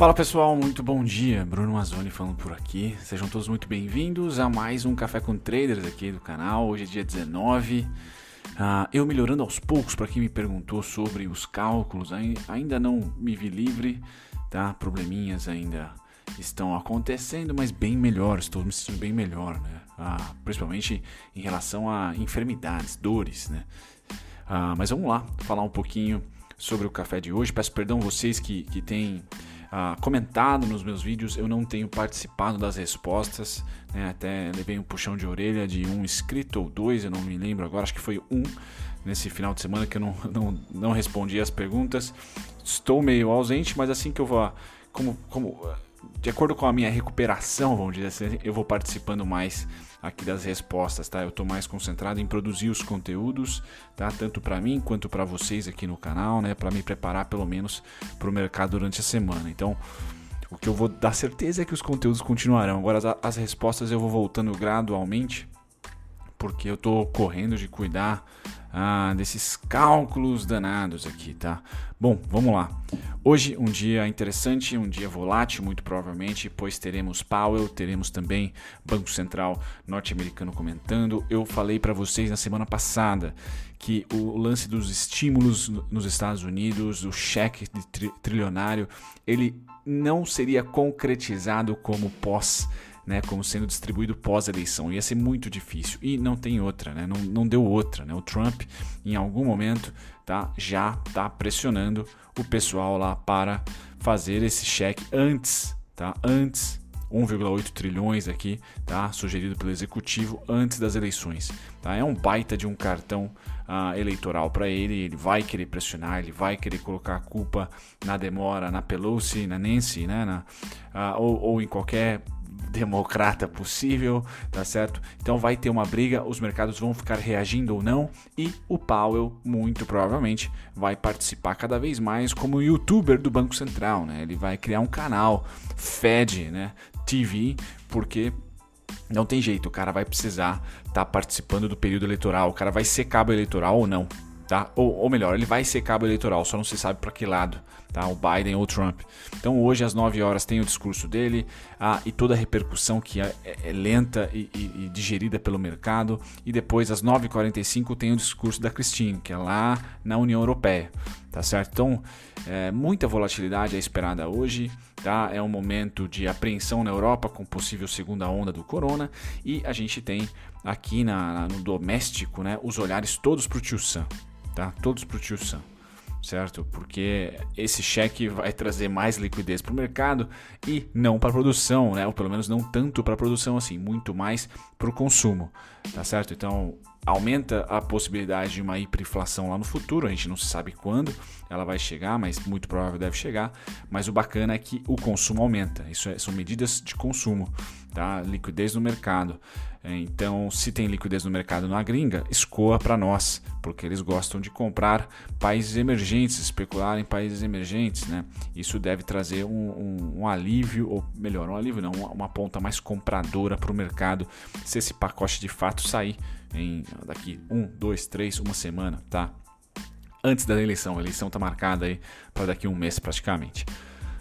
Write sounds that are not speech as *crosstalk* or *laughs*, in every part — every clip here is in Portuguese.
Fala pessoal, muito bom dia. Bruno Mazzoni falando por aqui. Sejam todos muito bem-vindos a mais um Café com Traders aqui do canal. Hoje é dia 19. Uh, ah, eu melhorando aos poucos para quem me perguntou sobre os cálculos. Ainda não me vi livre, tá? Probleminhas ainda estão acontecendo, mas bem melhor. Estou me sentindo bem melhor, né? Uh, principalmente em relação a enfermidades, dores, né? Uh, mas vamos lá, falar um pouquinho sobre o café de hoje. Peço perdão vocês que, que têm ah, comentado nos meus vídeos, eu não tenho participado das respostas. Né? Até levei um puxão de orelha de um inscrito ou dois, eu não me lembro agora, acho que foi um nesse final de semana que eu não, *laughs* não, não respondi as perguntas. Estou meio ausente, mas assim que eu vou. Como, como, de acordo com a minha recuperação, vamos dizer assim, eu vou participando mais aqui das respostas, tá? Eu estou mais concentrado em produzir os conteúdos, tá? Tanto para mim quanto para vocês aqui no canal, né? Para me preparar pelo menos para o mercado durante a semana. Então, o que eu vou dar certeza é que os conteúdos continuarão. Agora as, as respostas eu vou voltando gradualmente, porque eu estou correndo de cuidar ah, desses cálculos danados aqui, tá? Bom, vamos lá. Hoje um dia interessante, um dia volátil, muito provavelmente, pois teremos Powell, teremos também Banco Central norte-americano comentando. Eu falei para vocês na semana passada que o lance dos estímulos nos Estados Unidos, o cheque de trilionário, ele não seria concretizado como pós né, como sendo distribuído pós-eleição. Ia ser muito difícil. E não tem outra, né? não, não deu outra. Né? O Trump, em algum momento, tá, já está pressionando o pessoal lá para fazer esse cheque antes, tá? Antes 1,8 trilhões aqui, tá? Sugerido pelo executivo antes das eleições, tá? É um baita de um cartão uh, eleitoral para ele. Ele vai querer pressionar, ele vai querer colocar a culpa na demora, na Pelosi, na Nancy, né? Na, uh, ou, ou em qualquer democrata possível, tá certo? Então vai ter uma briga, os mercados vão ficar reagindo ou não, e o Powell muito provavelmente vai participar cada vez mais como youtuber do Banco Central, né? Ele vai criar um canal Fed, né, TV, porque não tem jeito, o cara vai precisar estar tá participando do período eleitoral, o cara vai ser cabo eleitoral ou não tá? Ou, ou, melhor, ele vai ser cabo eleitoral, só não se sabe para que lado, tá? O Biden ou o Trump. Então hoje às 9 horas tem o discurso dele ah, e toda a repercussão que é, é, é lenta e, e, e, digerida pelo mercado. E depois às 9h45 tem o discurso da Christine, que é lá na União Europeia, tá certo? Então é, muita volatilidade é esperada hoje. Tá? É um momento de apreensão na Europa com possível segunda onda do corona e a gente tem aqui na, no doméstico né, os olhares todos para o Tio Sam tá? Todos para o tio Sam, certo? Porque esse cheque vai trazer mais liquidez para o mercado e não para a produção, né? Ou pelo menos não tanto para a produção assim, muito mais para o consumo, tá certo? Então aumenta a possibilidade de uma hiperinflação lá no futuro, a gente não sabe quando ela vai chegar, mas muito provável deve chegar. Mas o bacana é que o consumo aumenta, isso é, são medidas de consumo, tá? Liquidez no mercado. Então, se tem liquidez no mercado na gringa, escoa para nós, porque eles gostam de comprar países emergentes, especular em países emergentes, né? Isso deve trazer um, um, um alívio, ou melhor, um alívio não, uma, uma ponta mais compradora para o mercado, se esse pacote de fato sair em daqui um, dois, três, uma semana, tá? Antes da eleição, a eleição está marcada aí para daqui um mês praticamente.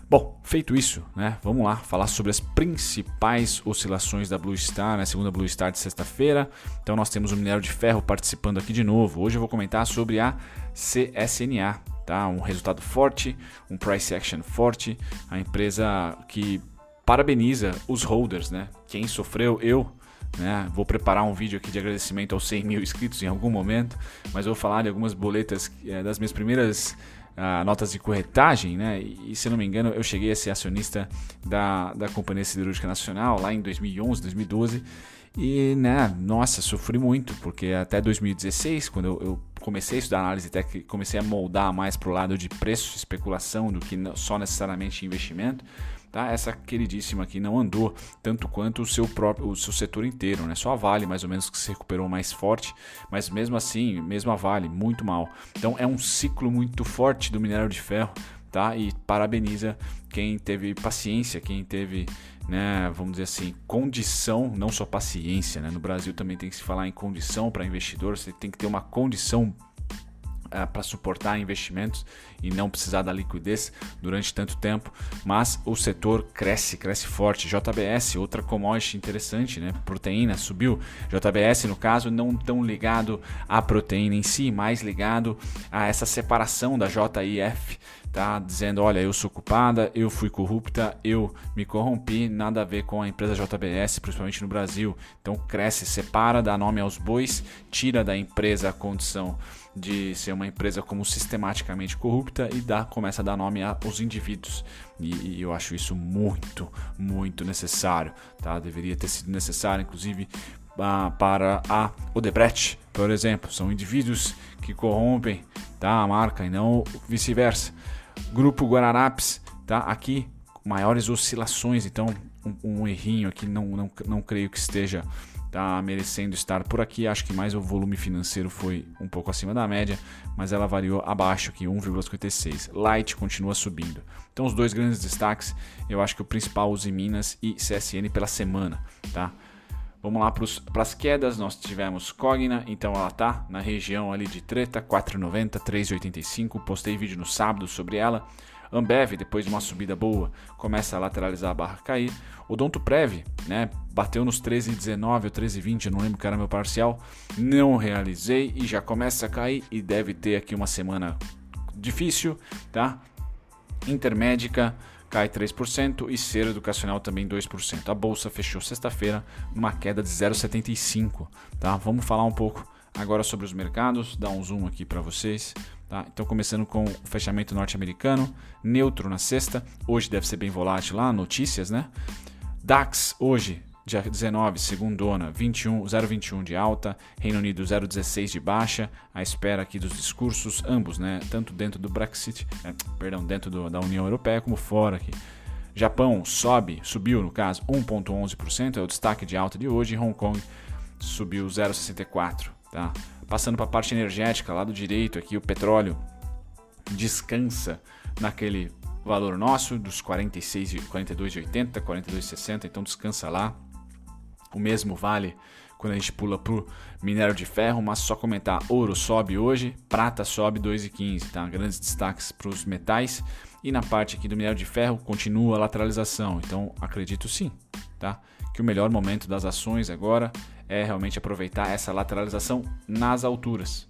Bom, feito isso, né? Vamos lá falar sobre as principais oscilações da Blue Star, né? Segunda Blue Star de sexta-feira. Então nós temos o minério de ferro participando aqui de novo. Hoje eu vou comentar sobre a CSNA, tá? Um resultado forte, um price action forte, a empresa que parabeniza os holders, né? Quem sofreu, eu, né? Vou preparar um vídeo aqui de agradecimento aos 100 mil inscritos em algum momento, mas vou falar de algumas boletas é, das minhas primeiras uh, notas de corretagem, né? E se não me engano, eu cheguei a ser acionista da, da Companhia Siderúrgica Nacional lá em 2011, 2012. E, né, nossa, sofri muito, porque até 2016, quando eu, eu comecei a estudar análise técnica, comecei a moldar mais para o lado de preço, especulação, do que só necessariamente investimento. Tá? Essa queridíssima aqui não andou tanto quanto o seu próprio o seu setor inteiro, né? Só a Vale mais ou menos que se recuperou mais forte, mas mesmo assim, mesmo a Vale muito mal. Então é um ciclo muito forte do minério de ferro, tá? E parabeniza quem teve paciência, quem teve, né, vamos dizer assim, condição, não só paciência, né? No Brasil também tem que se falar em condição para investidor, você tem que ter uma condição é, para suportar investimentos e não precisar da liquidez durante tanto tempo, mas o setor cresce, cresce forte. JBS, outra commodity interessante, né? Proteína subiu. JBS, no caso, não tão ligado à proteína em si, mais ligado a essa separação da JIF, tá? Dizendo, olha, eu sou culpada, eu fui corrupta, eu me corrompi, nada a ver com a empresa JBS, principalmente no Brasil. Então cresce, separa, dá nome aos bois, tira da empresa a condição de ser uma empresa como sistematicamente corrupta e dá, começa a dar nome aos indivíduos. E, e, eu acho isso muito, muito necessário. Tá? Deveria ter sido necessário, inclusive, uh, para a Odebrecht, por exemplo. São indivíduos que corrompem tá? a marca e não vice-versa. Grupo Guararapes, tá? aqui maiores oscilações, então um, um errinho aqui não, não, não creio que esteja está merecendo estar por aqui. Acho que mais o volume financeiro foi um pouco acima da média, mas ela variou abaixo aqui, 1,56. Light continua subindo. Então os dois grandes destaques, eu acho que o principal Uzi Minas e CSN pela semana, tá? Vamos lá para as quedas, nós tivemos Cogna, então ela tá na região ali de treta, 4,90, 3,85. Postei vídeo no sábado sobre ela. Ambev, depois de uma subida boa, começa a lateralizar a barra cair. O Donto Prev, né, bateu nos 13,19 ou 13,20, não lembro que era meu parcial, não realizei e já começa a cair e deve ter aqui uma semana difícil, tá? Intermédica cai 3% e ser educacional também 2%. A bolsa fechou sexta-feira numa queda de 0,75, tá? Vamos falar um pouco agora sobre os mercados, dar um zoom aqui para vocês. Tá? Então, começando com o fechamento norte-americano, neutro na sexta, hoje deve ser bem volátil lá, notícias, né? DAX hoje, dia 19, segundona, 21, 0,21 de alta, Reino Unido 0,16 de baixa, a espera aqui dos discursos, ambos, né? Tanto dentro do Brexit, é, perdão, dentro do, da União Europeia como fora aqui. Japão sobe, subiu no caso 1,11%, é o destaque de alta de hoje, Hong Kong subiu 0,64%. Tá? Passando para a parte energética, lado direito aqui, o petróleo descansa naquele valor nosso dos 46, 42,80, 42,60, então descansa lá. O mesmo vale quando a gente pula para o minério de ferro, mas só comentar, ouro sobe hoje, prata sobe 2,15, tá? Grandes destaques para os metais. E na parte aqui do minério de ferro continua a lateralização, então acredito sim, tá? Que o melhor momento das ações agora é realmente aproveitar essa lateralização nas alturas,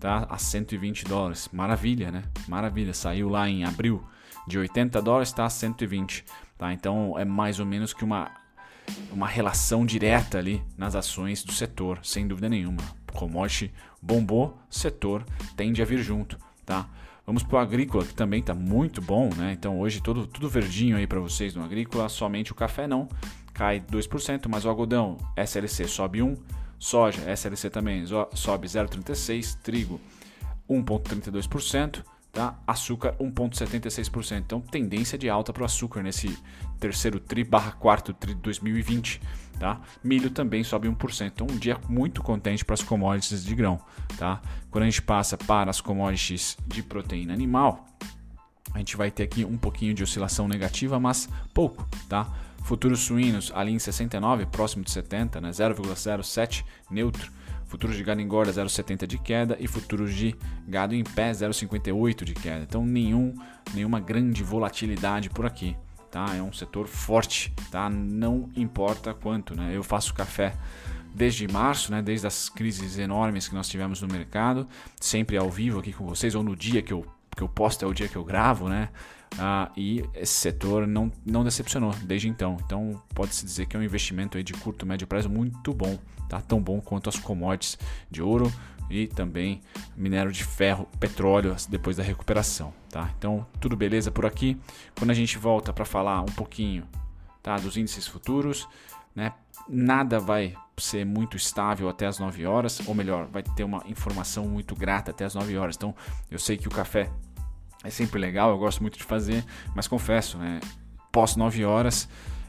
tá? A 120 dólares. Maravilha, né? Maravilha. Saiu lá em abril de 80 dólares, está a 120, tá? Então é mais ou menos que uma uma relação direta ali nas ações do setor, sem dúvida nenhuma. Commodity bombou, setor tende a vir junto, tá? Vamos para o agrícola, que também está muito bom, né? Então hoje todo, tudo verdinho aí para vocês no agrícola, somente o café não cai 2%, mas o algodão SLC sobe 1%, soja SLC também sobe 0,36%, trigo 1,32%, tá? açúcar 1,76%. Então, tendência de alta para o açúcar nesse terceiro tri barra quarto tri de 2020. Tá? Milho também sobe 1%. Então, um dia muito contente para as commodities de grão. Tá? Quando a gente passa para as commodities de proteína animal, a gente vai ter aqui um pouquinho de oscilação negativa, mas pouco. Tá? Futuros suínos ali em 69, próximo de 70, né? 0,07 neutro. Futuros de gado engorda 0,70 de queda e futuros de gado em pé 0,58 de queda. Então nenhum, nenhuma grande volatilidade por aqui, tá? É um setor forte, tá? Não importa quanto, né? Eu faço café desde março, né? Desde as crises enormes que nós tivemos no mercado, sempre ao vivo aqui com vocês ou no dia que eu que eu posto é o dia que eu gravo, né? Ah, e esse setor não, não decepcionou desde então. Então pode-se dizer que é um investimento aí de curto, médio prazo muito bom, tá? tão bom quanto as commodities de ouro e também minério de ferro, petróleo depois da recuperação. Tá? Então tudo beleza por aqui. Quando a gente volta para falar um pouquinho tá, dos índices futuros, né? nada vai ser muito estável até as 9 horas, ou melhor, vai ter uma informação muito grata até as 9 horas. Então eu sei que o café é sempre legal, eu gosto muito de fazer, mas confesso, né, pós 9 horas,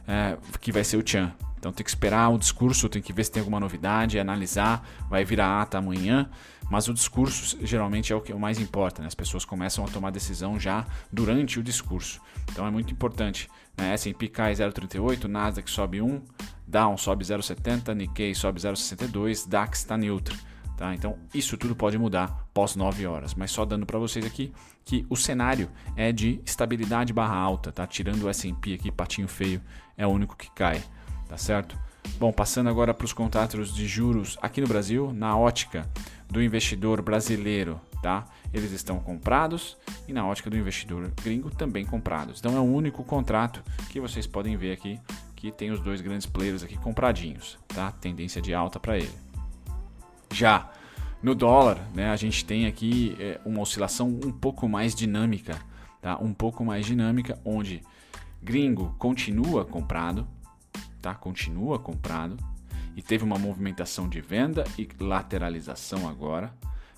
é, que vai ser o Tchan. Então tem que esperar o discurso, tem que ver se tem alguma novidade, analisar, vai vir a ata amanhã, mas o discurso geralmente é o que mais importa, né? as pessoas começam a tomar decisão já durante o discurso. Então é muito importante. Né? S&P cai 0,38, Nasdaq sobe 1, Dow sobe 0,70, Nikkei sobe 0,62, DAX está neutro. Tá? Então, isso tudo pode mudar pós 9 horas, mas só dando para vocês aqui que o cenário é de estabilidade barra alta, tá? Tirando o S&P aqui, patinho feio, é o único que cai, tá certo? Bom, passando agora para os contratos de juros aqui no Brasil, na ótica do investidor brasileiro, tá? Eles estão comprados e na ótica do investidor gringo também comprados. Então é o único contrato que vocês podem ver aqui que tem os dois grandes players aqui compradinhos, tá? Tendência de alta para ele. Já no dólar, né, a gente tem aqui é, uma oscilação um pouco mais dinâmica, tá? Um pouco mais dinâmica, onde gringo continua comprado, tá? Continua comprado e teve uma movimentação de venda e lateralização agora,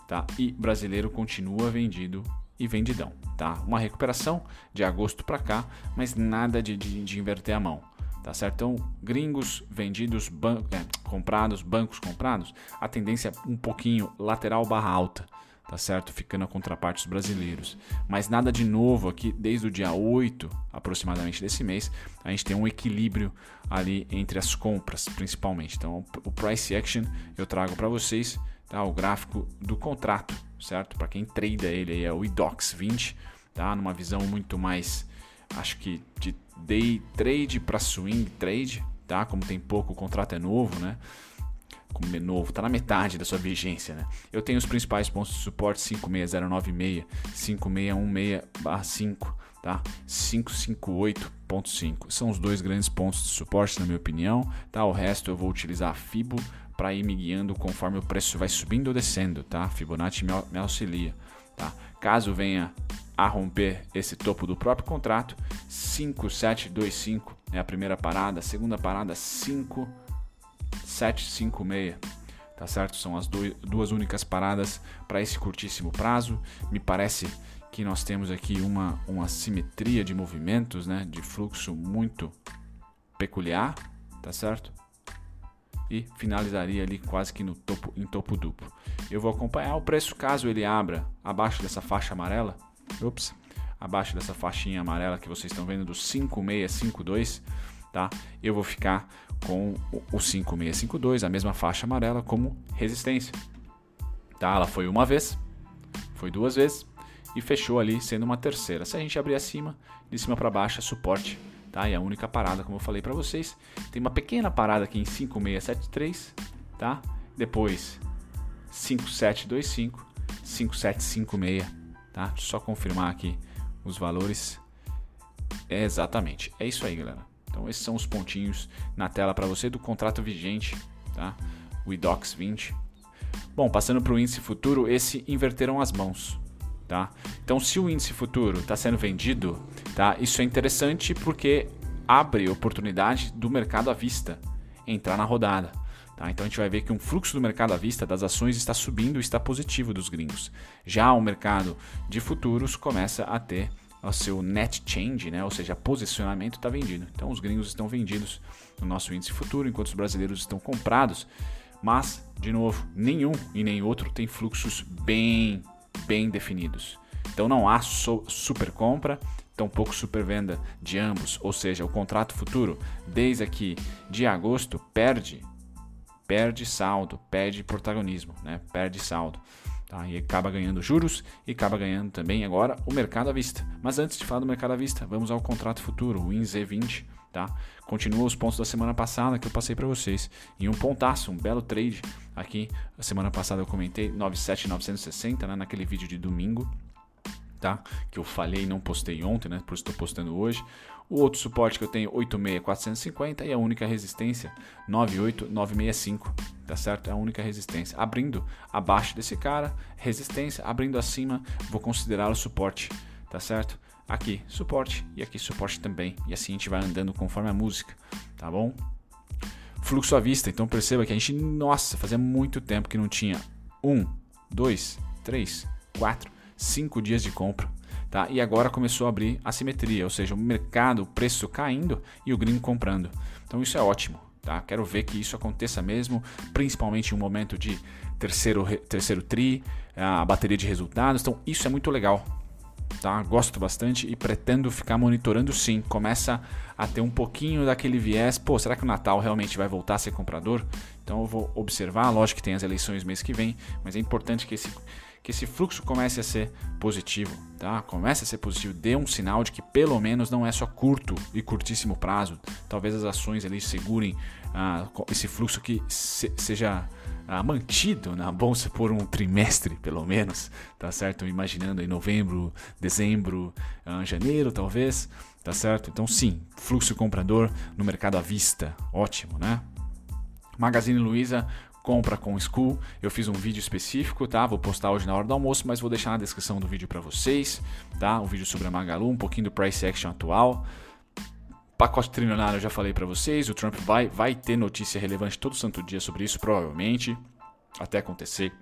tá? E brasileiro continua vendido e vendidão, tá? Uma recuperação de agosto para cá, mas nada de, de, de inverter a mão tá certo? Então, gringos vendidos, ban é, comprados, bancos comprados, a tendência é um pouquinho lateral barra alta, tá certo? Ficando a contraparte dos brasileiros. Mas nada de novo aqui, desde o dia 8 aproximadamente desse mês, a gente tem um equilíbrio ali entre as compras, principalmente. Então, o price action eu trago para vocês, tá? O gráfico do contrato, certo? Para quem trada ele é o IDOX 20, tá? Numa visão muito mais acho que de day trade para swing trade, tá? Como tem pouco, o contrato é novo, né? Como é novo, tá na metade da sua vigência, né? Eu tenho os principais pontos de suporte 56096, 5616/5, tá? 558.5. São os dois grandes pontos de suporte na minha opinião, tá? O resto eu vou utilizar a Fibo para ir me guiando conforme o preço vai subindo ou descendo, tá? Fibonacci me, me auxilia, tá? Caso venha a romper esse topo do próprio contrato. 5725 é a primeira parada, a segunda parada 5756. Tá certo? São as duas únicas paradas para esse curtíssimo prazo. Me parece que nós temos aqui uma, uma simetria de movimentos, né, de fluxo muito peculiar, tá certo? E finalizaria ali quase que no topo, em topo duplo. Eu vou acompanhar o preço caso ele abra abaixo dessa faixa amarela, Ups, abaixo dessa faixinha amarela que vocês estão vendo do 5652, tá? Eu vou ficar com o 5652, a mesma faixa amarela como resistência. Tá? Ela foi uma vez, foi duas vezes e fechou ali sendo uma terceira. Se a gente abrir acima, de cima para baixo é suporte, tá? E a única parada, como eu falei para vocês, tem uma pequena parada aqui em 5673, tá? Depois 5725, 5756 tá? Deixa eu só confirmar aqui os valores. É exatamente, é isso aí, galera. Então esses são os pontinhos na tela para você do contrato vigente, tá? O IDOX 20. Bom, passando para o índice futuro, esse inverteram as mãos, tá? Então se o índice futuro está sendo vendido, tá? Isso é interessante porque abre oportunidade do mercado à vista entrar na rodada. Tá? Então a gente vai ver que um fluxo do mercado à vista das ações está subindo e está positivo dos gringos. Já o mercado de futuros começa a ter o seu net change, né? ou seja, posicionamento está vendido. Então os gringos estão vendidos no nosso índice futuro, enquanto os brasileiros estão comprados. Mas, de novo, nenhum e nem outro tem fluxos bem, bem definidos. Então não há so super compra, tampouco super venda de ambos, ou seja, o contrato futuro, desde aqui de agosto, perde perde saldo, perde protagonismo, né? perde saldo. Tá? E acaba ganhando juros e acaba ganhando também agora o mercado à vista. Mas antes de falar do mercado à vista, vamos ao contrato futuro, o INZ20. Tá? Continua os pontos da semana passada que eu passei para vocês. E um pontaço, um belo trade aqui. A semana passada eu comentei 97,960 né? naquele vídeo de domingo. Tá? Que eu falhei e não postei ontem, né? Por isso estou postando hoje. O outro suporte que eu tenho 86450 e a única resistência 98965, tá certo? É a única resistência. Abrindo abaixo desse cara, resistência, abrindo acima, vou considerar o suporte, tá certo? Aqui suporte e aqui suporte também. E assim a gente vai andando conforme a música, tá bom? Fluxo à vista, então perceba que a gente, nossa, fazia muito tempo que não tinha um, dois, três, quatro, cinco dias de compra Tá? E agora começou a abrir assimetria, ou seja, o mercado, o preço caindo e o gringo comprando. Então isso é ótimo. Tá? Quero ver que isso aconteça mesmo, principalmente em um momento de terceiro, terceiro tri, a bateria de resultados. Então isso é muito legal. Tá? Gosto bastante e pretendo ficar monitorando sim. Começa a ter um pouquinho daquele viés, pô, será que o Natal realmente vai voltar a ser comprador? Então eu vou observar, lógico que tem as eleições mês que vem, mas é importante que esse que esse fluxo comece a ser positivo, tá? Comece a ser positivo, dê um sinal de que pelo menos não é só curto e curtíssimo prazo. Talvez as ações ali segurem ah, esse fluxo que se, seja ah, mantido na bolsa por um trimestre, pelo menos, tá certo? Imaginando em novembro, dezembro, ah, janeiro, talvez, tá certo? Então, sim, fluxo comprador no mercado à vista, ótimo, né? Magazine Luiza compra com School. Eu fiz um vídeo específico, tá? Vou postar hoje na hora do almoço, mas vou deixar na descrição do vídeo para vocês, tá? Um vídeo sobre a Magalu, um pouquinho do price action atual. Pacote trilionário eu já falei para vocês, o Trump vai vai ter notícia relevante todo santo dia sobre isso provavelmente, até acontecer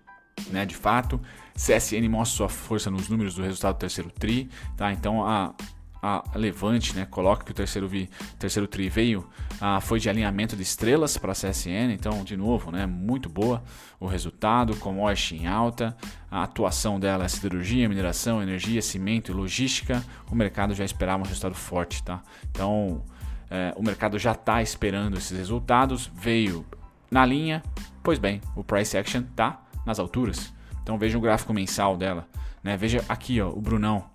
né, de fato. CSN mostra sua força nos números do resultado do terceiro TRI, tá? Então a a Levante, né, coloca que o terceiro, vi, terceiro tri veio, ah, foi de alinhamento de estrelas para a CSN, então, de novo, né, muito boa o resultado, commodity em alta, a atuação dela é siderurgia, mineração, energia, cimento e logística, o mercado já esperava um resultado forte, tá? Então, é, o mercado já está esperando esses resultados, veio na linha, pois bem, o price action tá nas alturas, então veja o gráfico mensal dela, né, veja aqui, ó, o Brunão,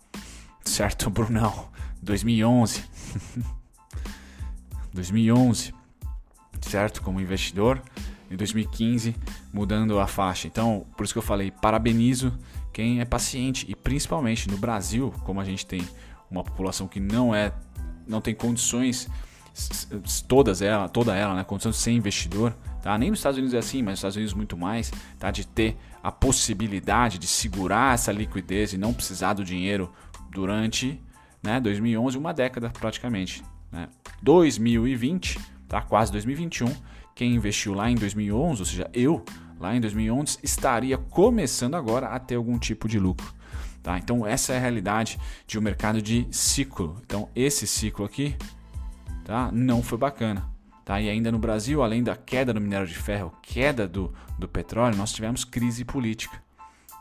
certo, *laughs* Brunão, 2011. 2011, *laughs* certo? Como investidor. Em 2015, mudando a faixa. Então, por isso que eu falei, parabenizo quem é paciente e principalmente no Brasil, como a gente tem uma população que não é não tem condições todas ela, toda ela, né, condições de ser investidor, tá? Nem nos Estados Unidos é assim, mas nos Estados Unidos muito mais, tá? De ter a possibilidade de segurar essa liquidez e não precisar do dinheiro durante né, 2011, uma década praticamente. Né? 2020, tá, quase 2021, quem investiu lá em 2011, ou seja, eu lá em 2011, estaria começando agora a ter algum tipo de lucro. Tá? Então essa é a realidade de um mercado de ciclo. Então esse ciclo aqui tá, não foi bacana. Tá? E ainda no Brasil, além da queda do minério de ferro, queda do, do petróleo, nós tivemos crise política.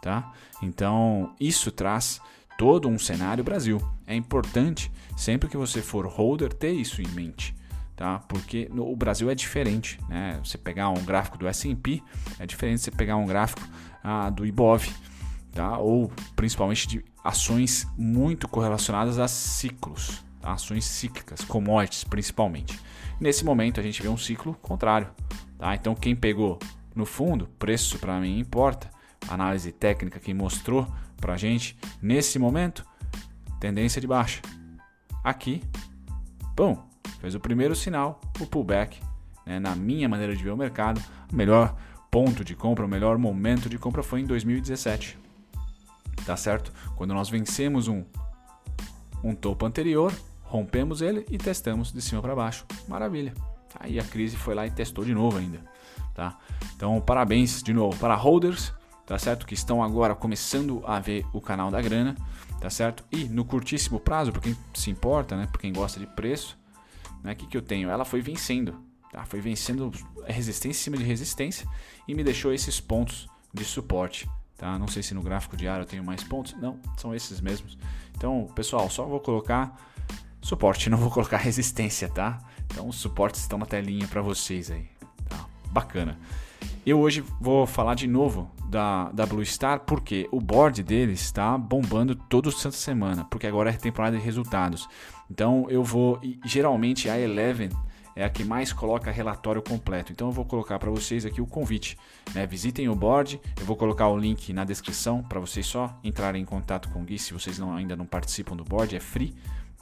Tá? Então isso traz todo um cenário Brasil. É importante, sempre que você for holder, ter isso em mente. Tá? Porque no, o Brasil é diferente. Né? Você pegar um gráfico do S&P é diferente de você pegar um gráfico ah, do IBOV. Tá? Ou principalmente de ações muito correlacionadas a ciclos. Tá? Ações cíclicas, commodities principalmente. Nesse momento a gente vê um ciclo contrário. Tá? Então quem pegou no fundo, preço para mim importa. análise técnica que mostrou para a gente nesse momento, tendência de baixa. Aqui, bom, fez o primeiro sinal, o pullback. Né? Na minha maneira de ver o mercado, o melhor ponto de compra, o melhor momento de compra foi em 2017. Tá certo? Quando nós vencemos um, um topo anterior, rompemos ele e testamos de cima para baixo. Maravilha. Aí a crise foi lá e testou de novo ainda. Tá? Então, parabéns de novo para holders tá certo? Que estão agora começando a ver o canal da grana, tá certo? E no curtíssimo prazo, para quem se importa, né? Para quem gosta de preço, né? O que, que eu tenho? Ela foi vencendo, tá? Foi vencendo resistência em cima de resistência e me deixou esses pontos de suporte, tá? Não sei se no gráfico diário eu tenho mais pontos, não, são esses mesmos. Então, pessoal, só vou colocar suporte, *laughs* não vou colocar resistência, tá? Então, os suportes estão na telinha para vocês aí, tá? Bacana. Eu hoje vou falar de novo da, da Blue Star, porque o board deles está bombando todo santa semana, porque agora é temporada de resultados. Então eu vou, geralmente a Eleven é a que mais coloca relatório completo. Então eu vou colocar para vocês aqui o convite. Né? Visitem o board, eu vou colocar o link na descrição para vocês só entrarem em contato com o Gui se vocês não, ainda não participam do board, é free.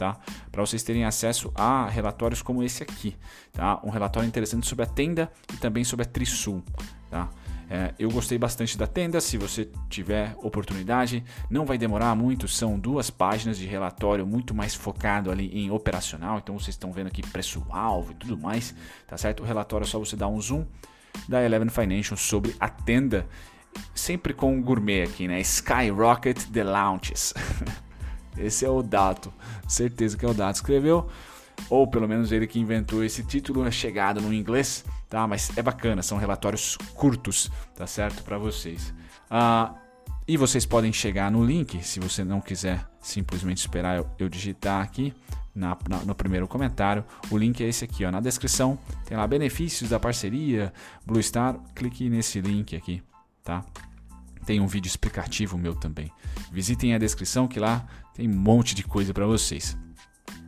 Tá? Para vocês terem acesso a relatórios como esse aqui, tá? Um relatório interessante sobre a tenda e também sobre a Trisul, tá? É, eu gostei bastante da tenda. Se você tiver oportunidade, não vai demorar muito. São duas páginas de relatório muito mais focado ali em operacional. Então vocês estão vendo aqui preço-alvo e tudo mais, tá certo? O relatório é só você dar um zoom da Eleven Financial sobre a tenda, sempre com um gourmet aqui, né? Skyrocket the Launches. Esse é o Dato, certeza que é o Dato escreveu ou pelo menos ele que inventou esse título, é chegado no inglês, tá? Mas é bacana, são relatórios curtos, tá certo? Para vocês. Ah, E vocês podem chegar no link, se você não quiser simplesmente esperar eu, eu digitar aqui na, na, no primeiro comentário. O link é esse aqui, ó, na descrição. Tem lá benefícios da parceria Blue Star. Clique nesse link aqui, tá? Tem um vídeo explicativo meu também. Visitem a descrição que lá tem um monte de coisa para vocês.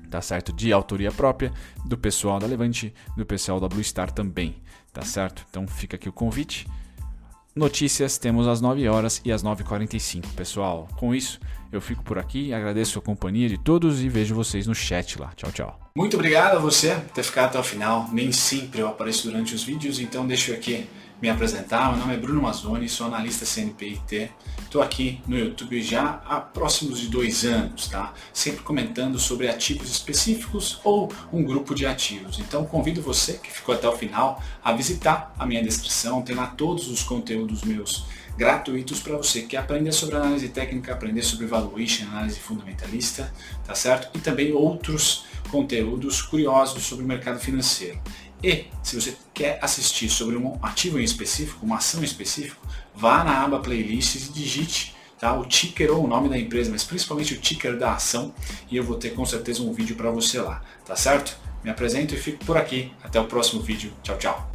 Tá certo? De autoria própria, do pessoal da Levante, do pessoal da Blue Star também. Tá certo? Então fica aqui o convite. Notícias temos às 9 horas e às 9h45, pessoal. Com isso, eu fico por aqui, agradeço a companhia de todos e vejo vocês no chat lá. Tchau, tchau. Muito obrigado a você por ter ficado até o final. Nem sempre eu apareço durante os vídeos, então deixo aqui me apresentar. Meu nome é Bruno Mazzoni, sou analista CNPIT. Estou aqui no YouTube já há próximos de dois anos, tá? Sempre comentando sobre ativos específicos ou um grupo de ativos. Então convido você que ficou até o final a visitar a minha descrição. Tem lá todos os conteúdos meus gratuitos para você que aprender sobre análise técnica, aprender sobre valuation, análise fundamentalista, tá certo? E também outros conteúdos curiosos sobre o mercado financeiro. E se você quer assistir sobre um ativo em específico, uma ação em específico, vá na aba playlists e digite tá, o ticker ou o nome da empresa, mas principalmente o ticker da ação e eu vou ter com certeza um vídeo para você lá, tá certo? Me apresento e fico por aqui. Até o próximo vídeo. Tchau, tchau.